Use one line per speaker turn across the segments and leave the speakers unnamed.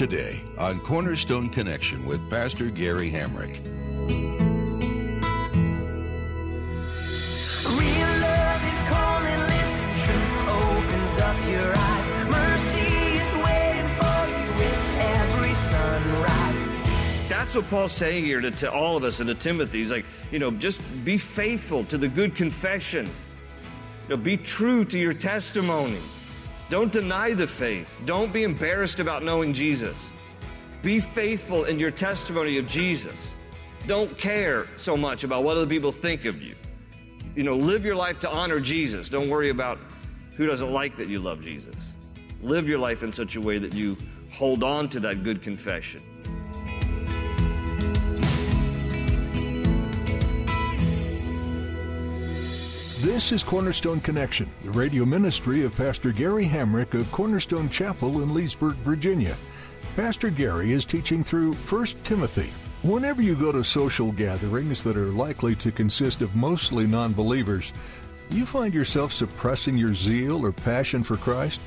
Today on Cornerstone Connection with Pastor Gary Hamrick.
Real love is calling, listen, truth opens up your eyes. Mercy is waiting for you with every sunrise.
That's what Paul's saying here to, to all of us and to Timothy. He's like, you know, just be faithful to the good confession. You know, be true to your testimony. Don't deny the faith. Don't be embarrassed about knowing Jesus. Be faithful in your testimony of Jesus. Don't care so much about what other people think of you. You know, live your life to honor Jesus. Don't worry about who doesn't like that you love Jesus. Live your life in such a way that you hold on to that good confession.
This is Cornerstone Connection, the radio ministry of Pastor Gary Hamrick of Cornerstone Chapel in Leesburg, Virginia. Pastor Gary is teaching through 1 Timothy. Whenever you go to social gatherings that are likely to consist of mostly non believers, you find yourself suppressing your zeal or passion for Christ?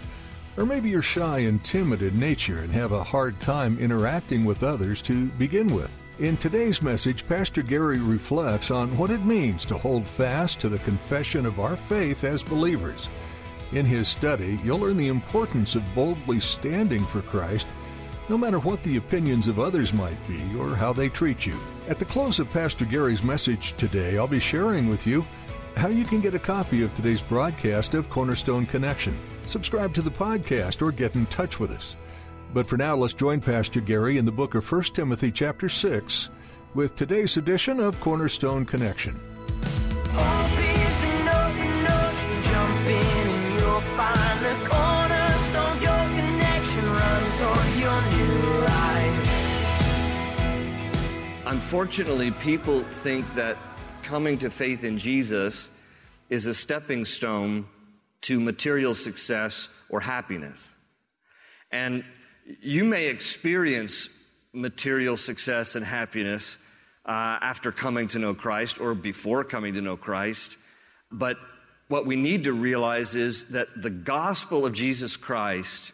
Or maybe you're shy and timid in nature and have a hard time interacting with others to begin with. In today's message, Pastor Gary reflects on what it means to hold fast to the confession of our faith as believers. In his study, you'll learn the importance of boldly standing for Christ, no matter what the opinions of others might be or how they treat you. At the close of Pastor Gary's message today, I'll be sharing with you how you can get a copy of today's broadcast of Cornerstone Connection. Subscribe to the podcast or get in touch with us. But for now, let's join Pastor Gary in the book of 1 Timothy, chapter 6, with today's edition of Cornerstone Connection.
Hope is an open ocean, jump in and you'll find the cornerstones, your connection, run towards your new life.
Unfortunately, people think that coming to faith in Jesus is a stepping stone to material success or happiness. And you may experience material success and happiness uh, after coming to know Christ or before coming to know Christ. But what we need to realize is that the gospel of Jesus Christ,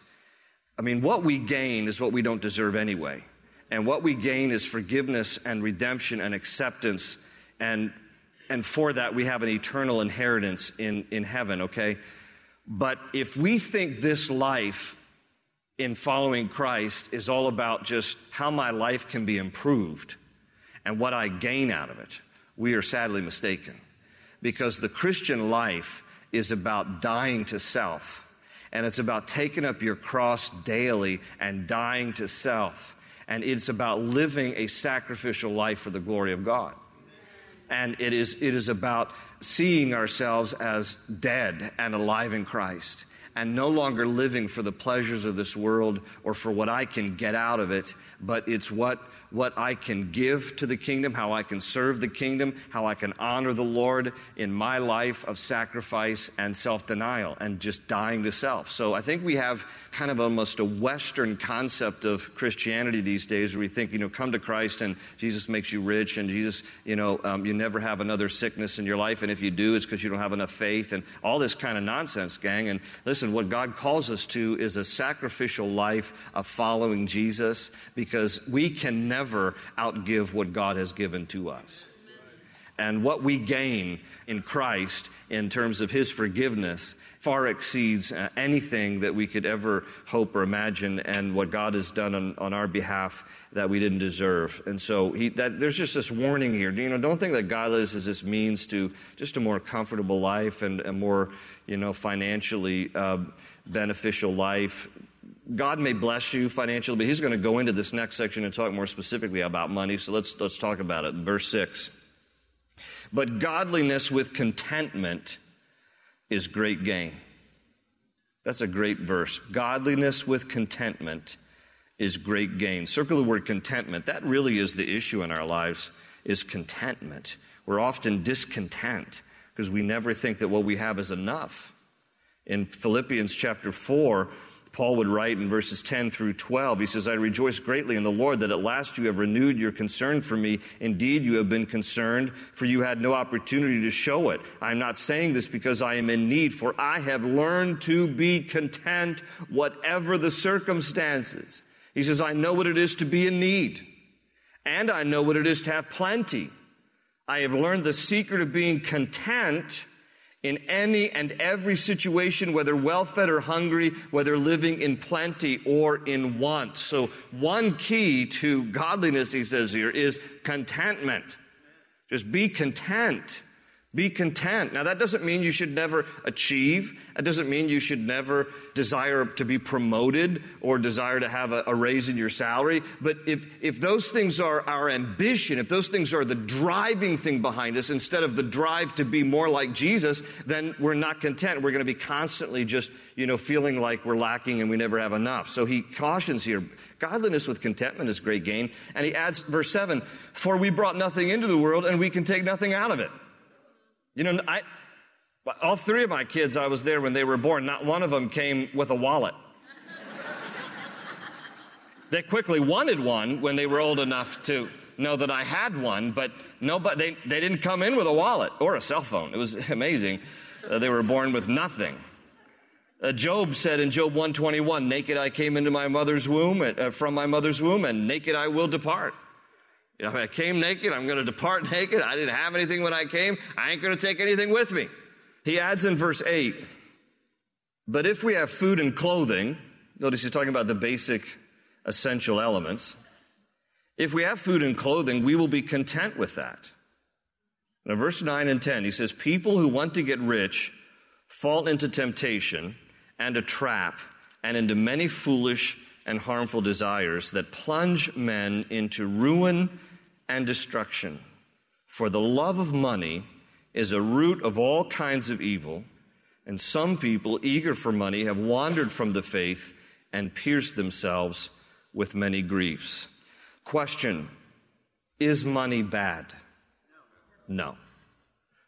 I mean, what we gain is what we don't deserve anyway. And what we gain is forgiveness and redemption and acceptance. And, and for that, we have an eternal inheritance in, in heaven, okay? But if we think this life in following Christ is all about just how my life can be improved and what I gain out of it, we are sadly mistaken. Because the Christian life is about dying to self, and it's about taking up your cross daily and dying to self, and it's about living a sacrificial life for the glory of God. And it is, it is about seeing ourselves as dead and alive in Christ and no longer living for the pleasures of this world or for what I can get out of it, but it's what, what I can give to the kingdom, how I can serve the kingdom, how I can honor the Lord in my life of sacrifice and self denial and just dying to self. So I think we have kind of almost a Western concept of Christianity these days where we think, you know, come to Christ and Jesus makes you rich and Jesus, you know, um, you never have another sickness in your life. And if you do, it's because you don't have enough faith and all this kind of nonsense, gang. And listen, what God calls us to is a sacrificial life of following Jesus because we can never outgive what God has given to us. And what we gain in Christ in terms of His forgiveness far exceeds uh, anything that we could ever hope or imagine, and what God has done on, on our behalf that we didn't deserve. And so he, that, there's just this warning here. You know, don't think that godliness is this means to just a more comfortable life and a more, you know, financially uh, beneficial life. God may bless you financially, but He's going to go into this next section and talk more specifically about money. So let's let's talk about it. Verse six. But godliness with contentment is great gain. That's a great verse. Godliness with contentment is great gain. Circle the word contentment. That really is the issue in our lives is contentment. We're often discontent because we never think that what we have is enough. In Philippians chapter 4, Paul would write in verses 10 through 12, he says, I rejoice greatly in the Lord that at last you have renewed your concern for me. Indeed, you have been concerned, for you had no opportunity to show it. I am not saying this because I am in need, for I have learned to be content, whatever the circumstances. He says, I know what it is to be in need, and I know what it is to have plenty. I have learned the secret of being content in any and every situation, whether well fed or hungry, whether living in plenty or in want. So, one key to godliness, he says here, is contentment. Just be content. Be content. Now, that doesn't mean you should never achieve. That doesn't mean you should never desire to be promoted or desire to have a, a, raise in your salary. But if, if those things are our ambition, if those things are the driving thing behind us instead of the drive to be more like Jesus, then we're not content. We're going to be constantly just, you know, feeling like we're lacking and we never have enough. So he cautions here godliness with contentment is great gain. And he adds, verse 7 For we brought nothing into the world and we can take nothing out of it. You know, I, all three of my kids, I was there when they were born. Not one of them came with a wallet. they quickly wanted one when they were old enough to know that I had one, but nobody, they, they didn't come in with a wallet or a cell phone. It was amazing. Uh, they were born with nothing. Uh, Job said in Job 121, naked I came into my mother's womb, uh, from my mother's womb, and naked I will depart. You know, I came naked. I'm going to depart naked. I didn't have anything when I came. I ain't going to take anything with me. He adds in verse 8, but if we have food and clothing, notice he's talking about the basic essential elements. If we have food and clothing, we will be content with that. Now, verse 9 and 10, he says, People who want to get rich fall into temptation and a trap and into many foolish and harmful desires that plunge men into ruin and destruction. For the love of money is a root of all kinds of evil, and some people, eager for money, have wandered from the faith and pierced themselves with many griefs. Question Is money bad? No.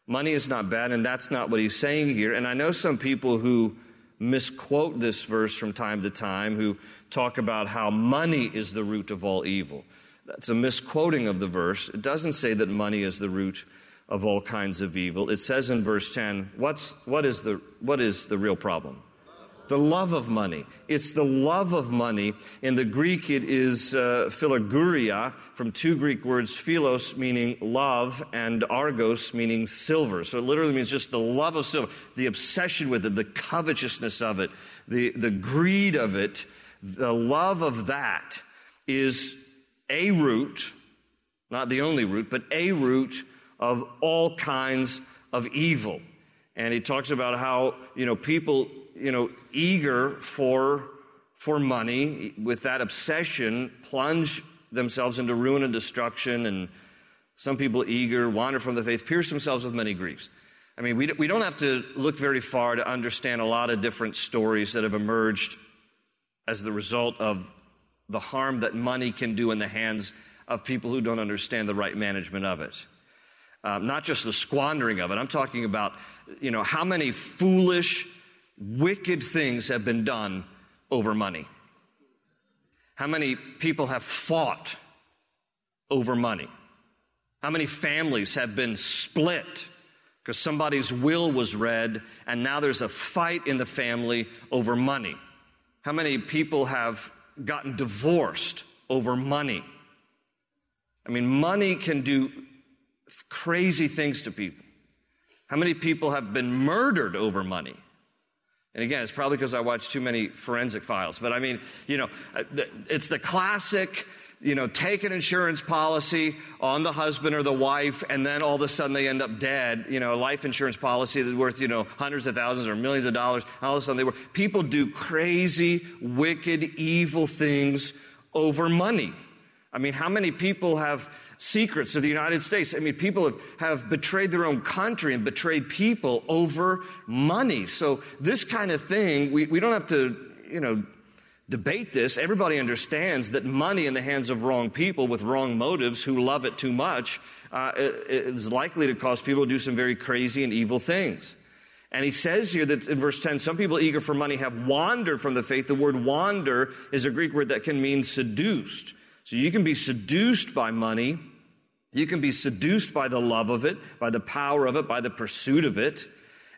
Money is not bad, and that's not what he's saying here. And I know some people who misquote this verse from time to time, who talk about how money is the root of all evil. That's a misquoting of the verse. It doesn't say that money is the root of all kinds of evil. It says in verse 10, what's, what, is the, what is the real problem? The love of money. It's the love of money. In the Greek, it is uh, philarguria, from two Greek words, philos meaning love, and argos meaning silver. So it literally means just the love of silver, the obsession with it, the covetousness of it, the, the greed of it. The love of that is a root, not the only root, but a root of all kinds of evil. And he talks about how, you know, people, you know, eager for, for money, with that obsession, plunge themselves into ruin and destruction. And some people eager, wander from the faith, pierce themselves with many griefs. I mean, we, we don't have to look very far to understand a lot of different stories that have emerged as the result of the harm that money can do in the hands of people who don't understand the right management of it. Um, not just the squandering of it. I'm talking about, you know, how many foolish, wicked things have been done over money. How many people have fought over money? How many families have been split because somebody's will was read and now there's a fight in the family over money? How many people have gotten divorced over money. I mean, money can do crazy things to people. How many people have been murdered over money? And again, it's probably because I watch too many forensic files. But I mean, you know, uh, it's the classic, you know, take an insurance policy on the husband or the wife, and then all of a sudden they end up dead. You know, a life insurance policy that's worth, you know, hundreds of thousands or millions of dollars. All of a sudden they were. People do crazy, wicked, evil things over money. I mean, how many people have secrets of the United States? I mean, people have, have betrayed their own country and betrayed people over money. So this kind of thing, we, we don't have to, you know, debate this. Everybody understands that money in the hands of wrong people with wrong motives who love it too much uh, is likely to cause people to do some very crazy and evil things. And he says here that in verse 10, some people eager for money have wandered from the faith. The word wander is a Greek word that can mean seduced. So you can be seduced by money. You can be seduced by the love of it, by the power of it, by the pursuit of it.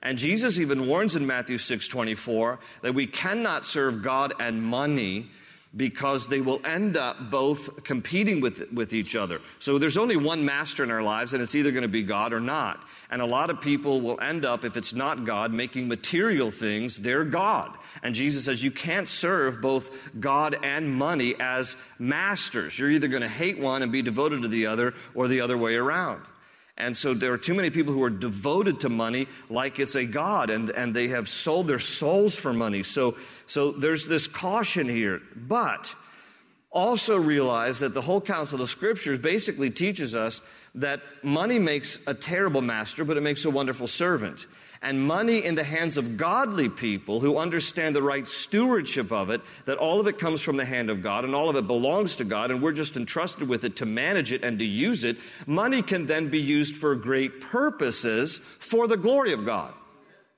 And Jesus even warns in Matthew 6:24 that we cannot serve God and money because they will end up both competing with, with each other. So there's only one master in our lives, and it's either going to be God or not. And a lot of people will end up, if it's not God, making material things their God. And Jesus says you can't serve both God and money as masters. You're either going to hate one and be devoted to the other, or the other way around. And so there are too many people who are devoted to money like it's a God and, and they have sold their souls for money. So, so there's this caution here. But also realize that the whole counsel of scriptures basically teaches us that money makes a terrible master, but it makes a wonderful servant and money in the hands of godly people who understand the right stewardship of it, that all of it comes from the hand of God and all of it belongs to God, and we're just entrusted with it to manage it and to use it, money can then be used for great purposes for the glory of God.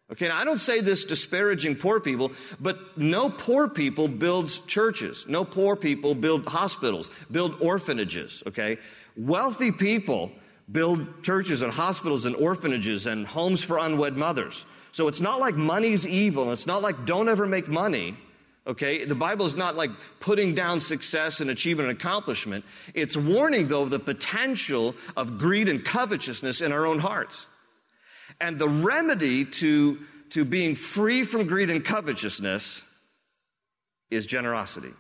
Okay, now I don't say this disparaging poor people, but no poor people builds churches. No poor people build hospitals, build orphanages, okay? Wealthy people build churches and hospitals and orphanages and homes for unwed mothers. So it's not like money's evil. It's not like don't ever make money. Okay? The Bible is not like putting down success and achievement and accomplishment. It's warning, though, of the potential of greed and covetousness in our own hearts. And the remedy to, to being free from greed and covetousness is generosity.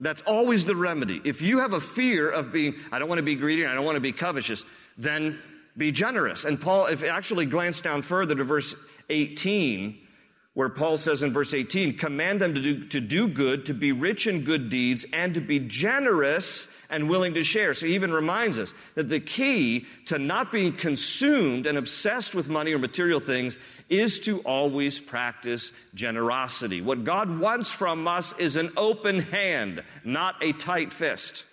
That's always the remedy. If you have a fear of being, I don't want to be greedy, I don't want to be covetous, then be generous. And Paul, if you actually glance down further to verse 18, where Paul says in verse 18, command them to do, to do good, to be rich in good deeds, and to be generous and willing to share. So he even reminds us that the key to not being consumed and obsessed with money or material things is to always practice generosity. What God wants from us is an open hand, not a tight fist.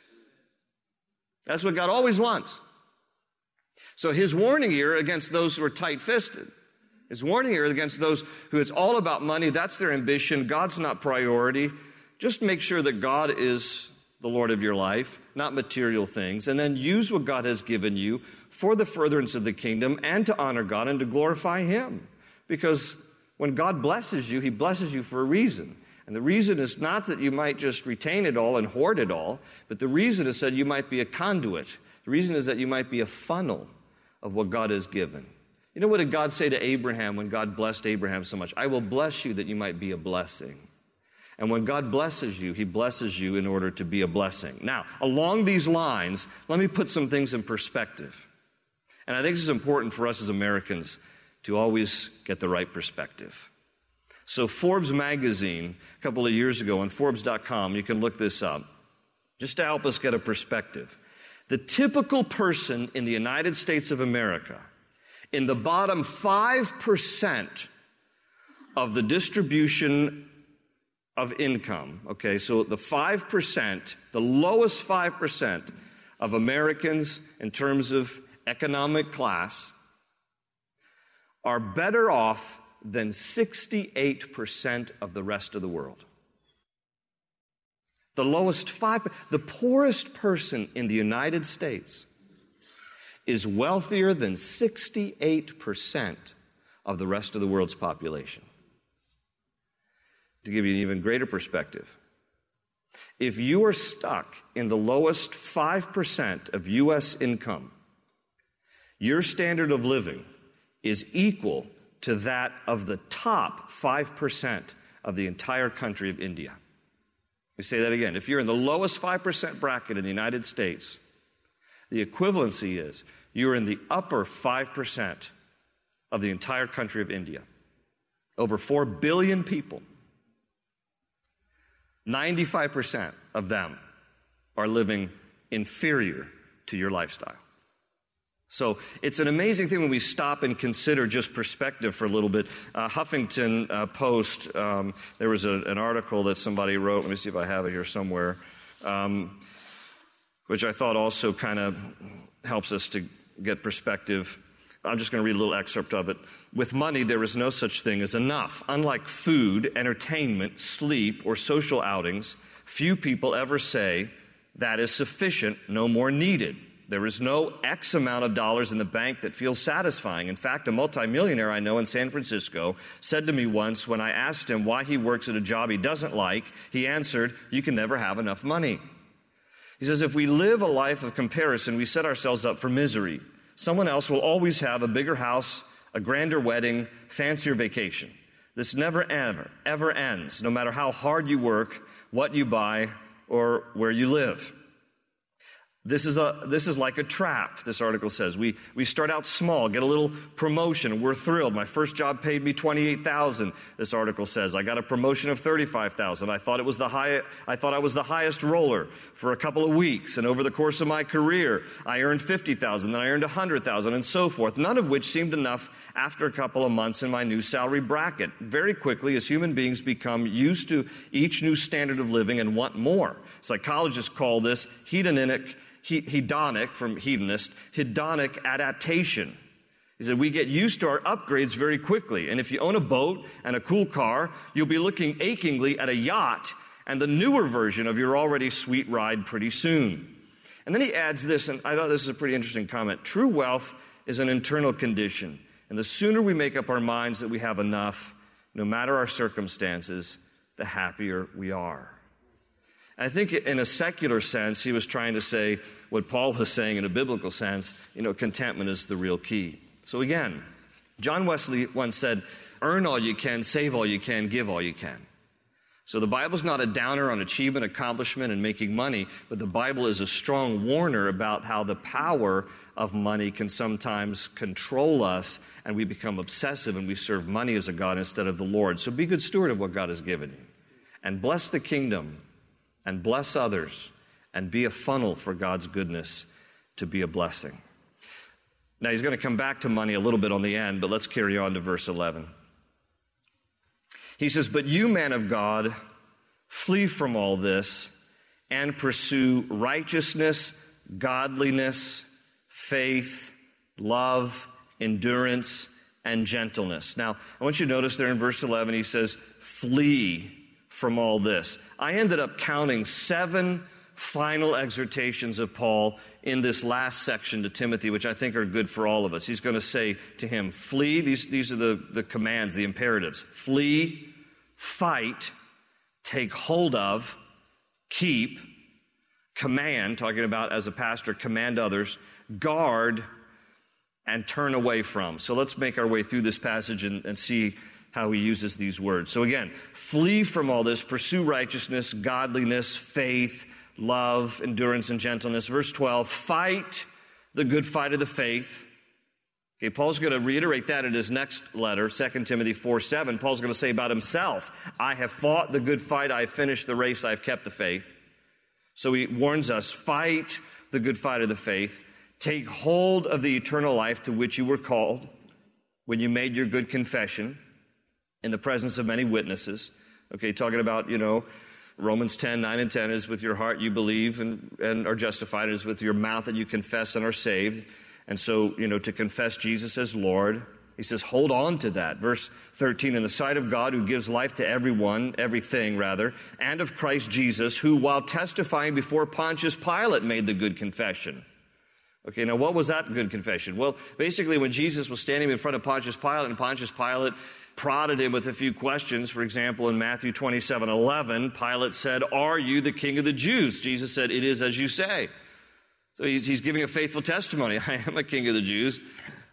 That's what God always wants. So his warning here against those who are tight fisted is warning here against those who it's all about money. That's their ambition. God's not priority. Just make sure that God is the Lord of your life, not material things, and then use what God has given you for the furtherance of the kingdom and to honor God and to glorify Him. Because when God blesses you, He blesses you for a reason. And the reason is not that you might just retain it all and hoard it all, but the reason is that you might be a conduit. The reason is that you might be a funnel of what God has given. You know what did God say to Abraham when God blessed Abraham so much? I will bless you that you might be a blessing. And when God blesses you, He blesses you in order to be a blessing. Now, along these lines, let me put some things in perspective. And I think this is important for us as Americans to always get the right perspective. So, Forbes magazine, a couple of years ago on Forbes.com, you can look this up, just to help us get a perspective. The typical person in the United States of America in the bottom 5% of the distribution of income, okay, so the 5%, the lowest 5% of Americans in terms of economic class are better off than 68% of the rest of the world. The lowest five, the poorest person in the United States is wealthier than 68% of the rest of the world's population. To give you an even greater perspective, if you are stuck in the lowest 5% of U.S. income, your standard of living is equal to that of the top 5% of the entire country of India. Let me say that again. If you're in the lowest 5% bracket in the United States, the equivalency is you are in the upper 5% of the entire country of India. Over 4 billion people. 95% of them are living inferior to your lifestyle. So it's an amazing thing when we stop and consider just perspective for a little bit. Uh, Huffington uh, Post, um, there was a, an article that somebody wrote. Let me see if I have it here somewhere, um, which I thought also kind of helps us to get perspective. I'm just going to read a little excerpt of it. With money, there is no such thing as enough. Unlike food, entertainment, sleep, or social outings, few people ever say, that is sufficient, no more needed. There is no X amount of dollars in the bank that feels satisfying. In fact, a multimillionaire I know in San Francisco said to me once when I asked him why he works at a job he doesn't like, he answered, You can never have enough money. He says, If we live a life of comparison, we set ourselves up for misery. Someone else will always have a bigger house, a grander wedding, fancier vacation. This never ever, ever ends, no matter how hard you work, what you buy, or where you live. This is, a, this is like a trap, this article says. We, we start out small, get a little promotion. We're thrilled. My first job paid me 28000 this article says. I got a promotion of 35000 I thought it was the high, I thought I was the highest roller for a couple of weeks. And over the course of my career, I earned 50000 then I earned 100000 and so forth, none of which seemed enough after a couple of months in my new salary bracket. Very quickly, as human beings become used to each new standard of living and want more. Psychologists call this hedonic hedonic from hedonist, hedonic adaptation. He said, we get used to our upgrades very quickly. And if you own a boat and a cool car, you'll be looking achingly at a yacht and the newer version of your already sweet ride pretty soon. And then he adds this, and I thought this is a pretty interesting comment. True wealth is an internal condition. And the sooner we make up our minds that we have enough, no matter our circumstances, the happier we are. I think in a secular sense, he was trying to say what Paul was saying in a biblical sense. You know, contentment is the real key. So again, John Wesley once said, earn all you can, save all you can, give all you can. So the Bible's not a downer on achievement, accomplishment, and making money, but the Bible is a strong warner about how the power of money can sometimes control us and we become obsessive and we serve money as a God instead of the Lord. So be good steward of what God has given you and bless the kingdom and bless others and be a funnel for God's goodness to be a blessing. Now, he's going to come back to money a little bit on the end, but let's carry on to verse 11. He says, But you, man of God, flee from all this and pursue righteousness, godliness, faith, love, endurance, and gentleness. Now, I want you to notice there in verse 11, he says, Flee from all this. I ended up counting seven final exhortations of Paul in this last section to Timothy, which I think are good for all of us. He's going to say to him, Flee, these, these are the, the commands, the imperatives. Flee, fight, take hold of, keep, command, talking about as a pastor, command others, guard, and turn away from. So let's make our way through this passage and, and see how he uses these words. So again, flee from all this, pursue righteousness, godliness, faith, love, endurance, and gentleness. Verse 12, fight the good fight of the faith. Okay, Paul's going to reiterate that in his next letter, 2 Timothy 4 7. Paul's going to say about himself, I have fought the good fight, I have finished the race, I have kept the faith. So he warns us, fight the good fight of the faith, take hold of the eternal life to which you were called when you made your good confession in the presence of many witnesses. Okay, talking about, you know, Romans 10, 9 and 10 is with your heart you believe and, and are justified. It is with your mouth that you confess and are saved. And so, you know, to confess Jesus as Lord, he says, hold on to that. Verse 13, in the sight of God who gives life to everyone, everything rather, and of Christ Jesus, who while testifying before Pontius Pilate made the good confession. Okay, now what was that good confession? Well, basically when Jesus was standing in front of Pontius Pilate and Pontius Pilate prodded him with a few questions. For example, in Matthew 27 11, Pilate said, Are you the king of the Jews? Jesus said, It is as you say. So he's, he's giving a faithful testimony. I am a king of the Jews,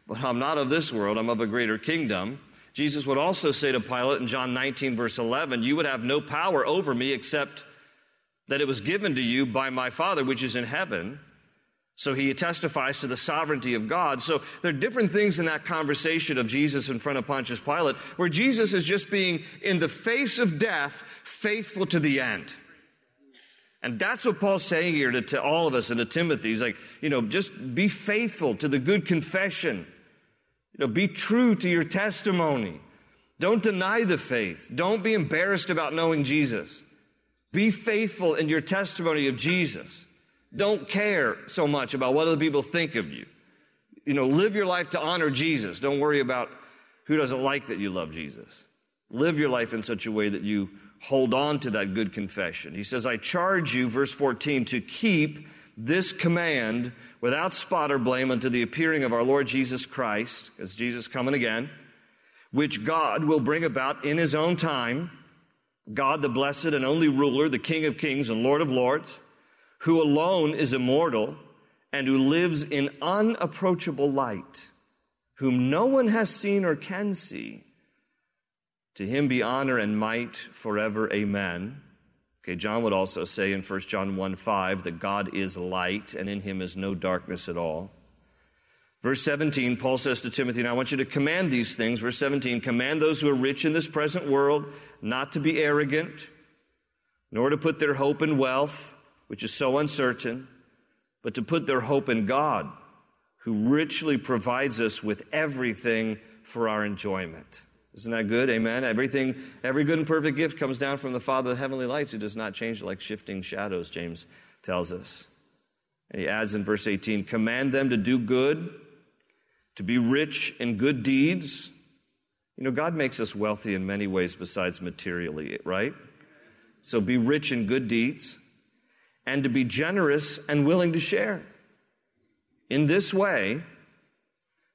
but I'm not of this world. I'm of a greater kingdom. Jesus would also say to Pilate in John 19, verse 11, You would have no power over me except that it was given to you by my Father which is in heaven. So he testifies to the sovereignty of God. So there are different things in that conversation of Jesus in front of Pontius Pilate where Jesus is just being, in the face of death, faithful to the end. And that's what Paul's saying here to, to all of us and to Timothy. He's like, you know, just be faithful to the good confession. You know, be true to your testimony. Don't deny the faith. Don't be embarrassed about knowing Jesus. Be faithful in your testimony of Jesus. Don't care so much about what other people think of you. You know, live your life to honor Jesus. Don't worry about who doesn't like that you love Jesus. Live your life in such a way that you hold on to that good confession. He says, I charge you, verse 14, to keep this command without spot or blame unto the appearing of our Lord Jesus Christ, as Jesus coming again, which God will bring about in his own time. God, the blessed and only ruler, the King of kings and Lord of lords, who alone is immortal and who lives in unapproachable light, whom no one has seen or can see. To him be honor and might forever. Amen. Okay, John would also say in 1 John 1 5 that God is light and in him is no darkness at all. Verse 17, Paul says to Timothy, and I want you to command these things. Verse 17, command those who are rich in this present world not to be arrogant, nor to put their hope in wealth, which is so uncertain, but to put their hope in God, who richly provides us with everything for our enjoyment. Isn't that good? Amen. Everything, every good and perfect gift comes down from the Father of the heavenly lights, who does not change like shifting shadows, James tells us. And he adds in verse 18, command them to do good, to be rich in good deeds. You know, God makes us wealthy in many ways besides materially, right? So be rich in good deeds and to be generous and willing to share. In this way,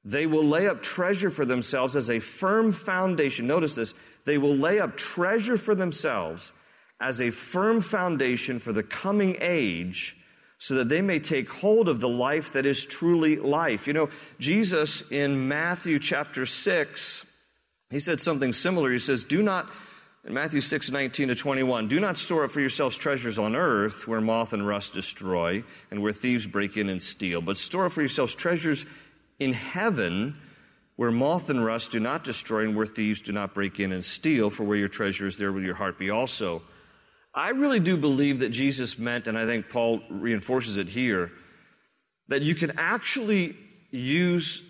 they will lay up treasure for themselves as a firm foundation. Notice this. They will lay up treasure for themselves as a firm foundation for the coming age so that they may take hold of the life that is truly life. You know, Jesus in Matthew chapter 6, he said something similar. He says, Do not, in Matthew 6, 19 to 21, do not store up for yourselves treasures on earth where moth and rust destroy and where thieves break in and steal, but store up for yourselves treasures in heaven where moth and rust do not destroy and where thieves do not break in and steal, for where your treasure is, there will your heart be also. I really do believe that Jesus meant, and I think Paul reinforces it here, that you can actually use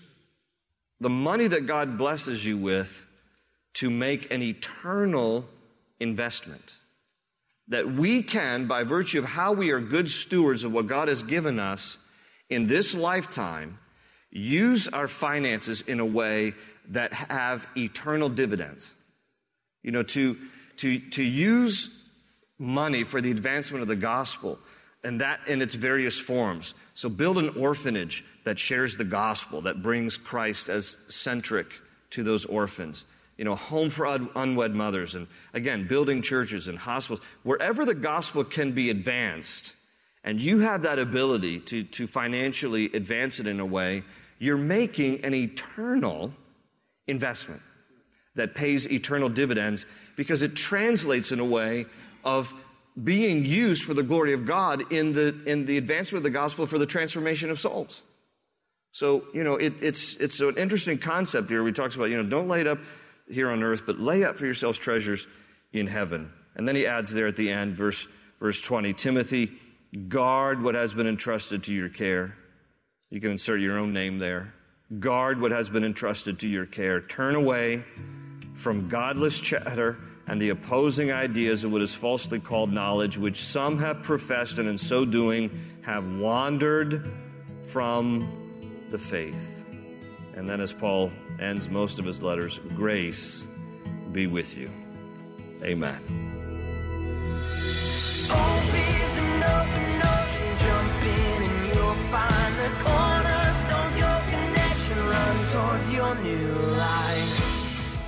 the money that God blesses you with to make an eternal investment. That we can, by virtue of how we are good stewards of what God has given us in this lifetime, use our finances in a way that have eternal dividends. You know, to, to, to use money for the advancement of the gospel and that in its various forms. So build an orphanage that shares the gospel, that brings Christ as centric to those orphans. You know, home for unwed mothers, and again, building churches and hospitals. Wherever the gospel can be advanced, and you have that ability to, to financially advance it in a way, you're making an eternal investment that pays eternal dividends because it translates in a way of being used for the glory of God in the, in the advancement of the gospel for the transformation of souls. So, you know, it, it's, it's an interesting concept here. We talks about, you know, don't light up here on earth, but lay up for yourselves treasures in heaven. And then he adds there at the end, verse, verse 20, Timothy, guard what has been entrusted to your care. You can insert your own name there. Guard what has been entrusted to your care. Turn away from godless chatter and the opposing ideas of what is falsely called knowledge, which some have professed and in so doing have wandered from the faith. And then, as Paul ends most of his letters, grace be with you. Amen.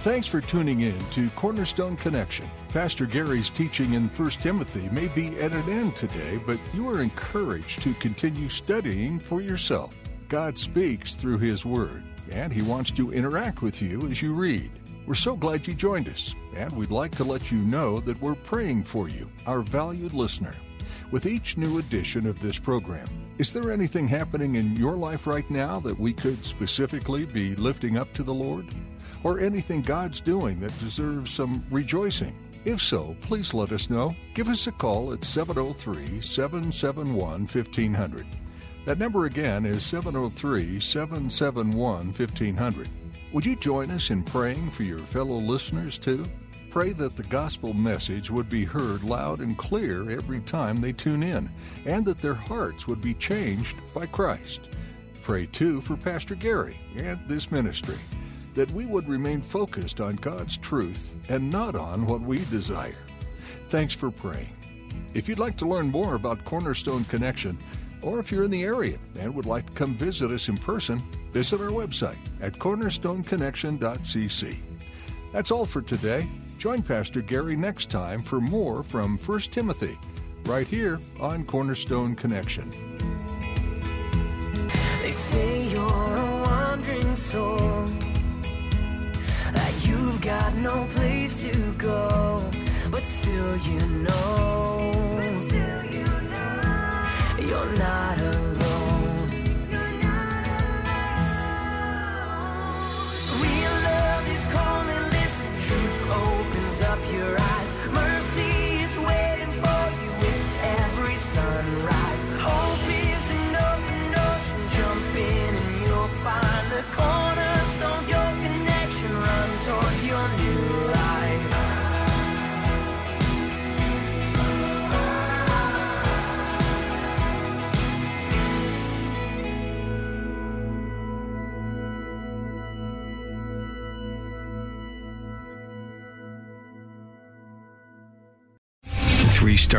Thanks for tuning in to Cornerstone Connection. Pastor Gary's teaching in 1 Timothy may be at an end today, but you are encouraged to continue studying for yourself. God speaks through His Word, and He wants to interact with you as you read. We're so glad you joined us, and we'd like to let you know that we're praying for you, our valued listener. With each new edition of this program, is there anything happening in your life right now that we could specifically be lifting up to the Lord? Or anything God's doing that deserves some rejoicing? If so, please let us know. Give us a call at 703 771 1500. That number again is 703 771 1500. Would you join us in praying for your fellow listeners too? Pray that the gospel message would be heard loud and clear every time they tune in, and that their hearts would be changed by Christ. Pray too for Pastor Gary and this ministry, that we would remain focused on God's truth and not on what we desire. Thanks for praying. If you'd like to learn more about Cornerstone Connection, or if you're in the area and would like to come visit us in person, visit our website at cornerstoneconnection.cc. That's all for today. Join Pastor Gary next time for more from 1 Timothy, right here on Cornerstone Connection.
They say you're a wandering soul, that you've got no place to go, but still you know, you're not alone.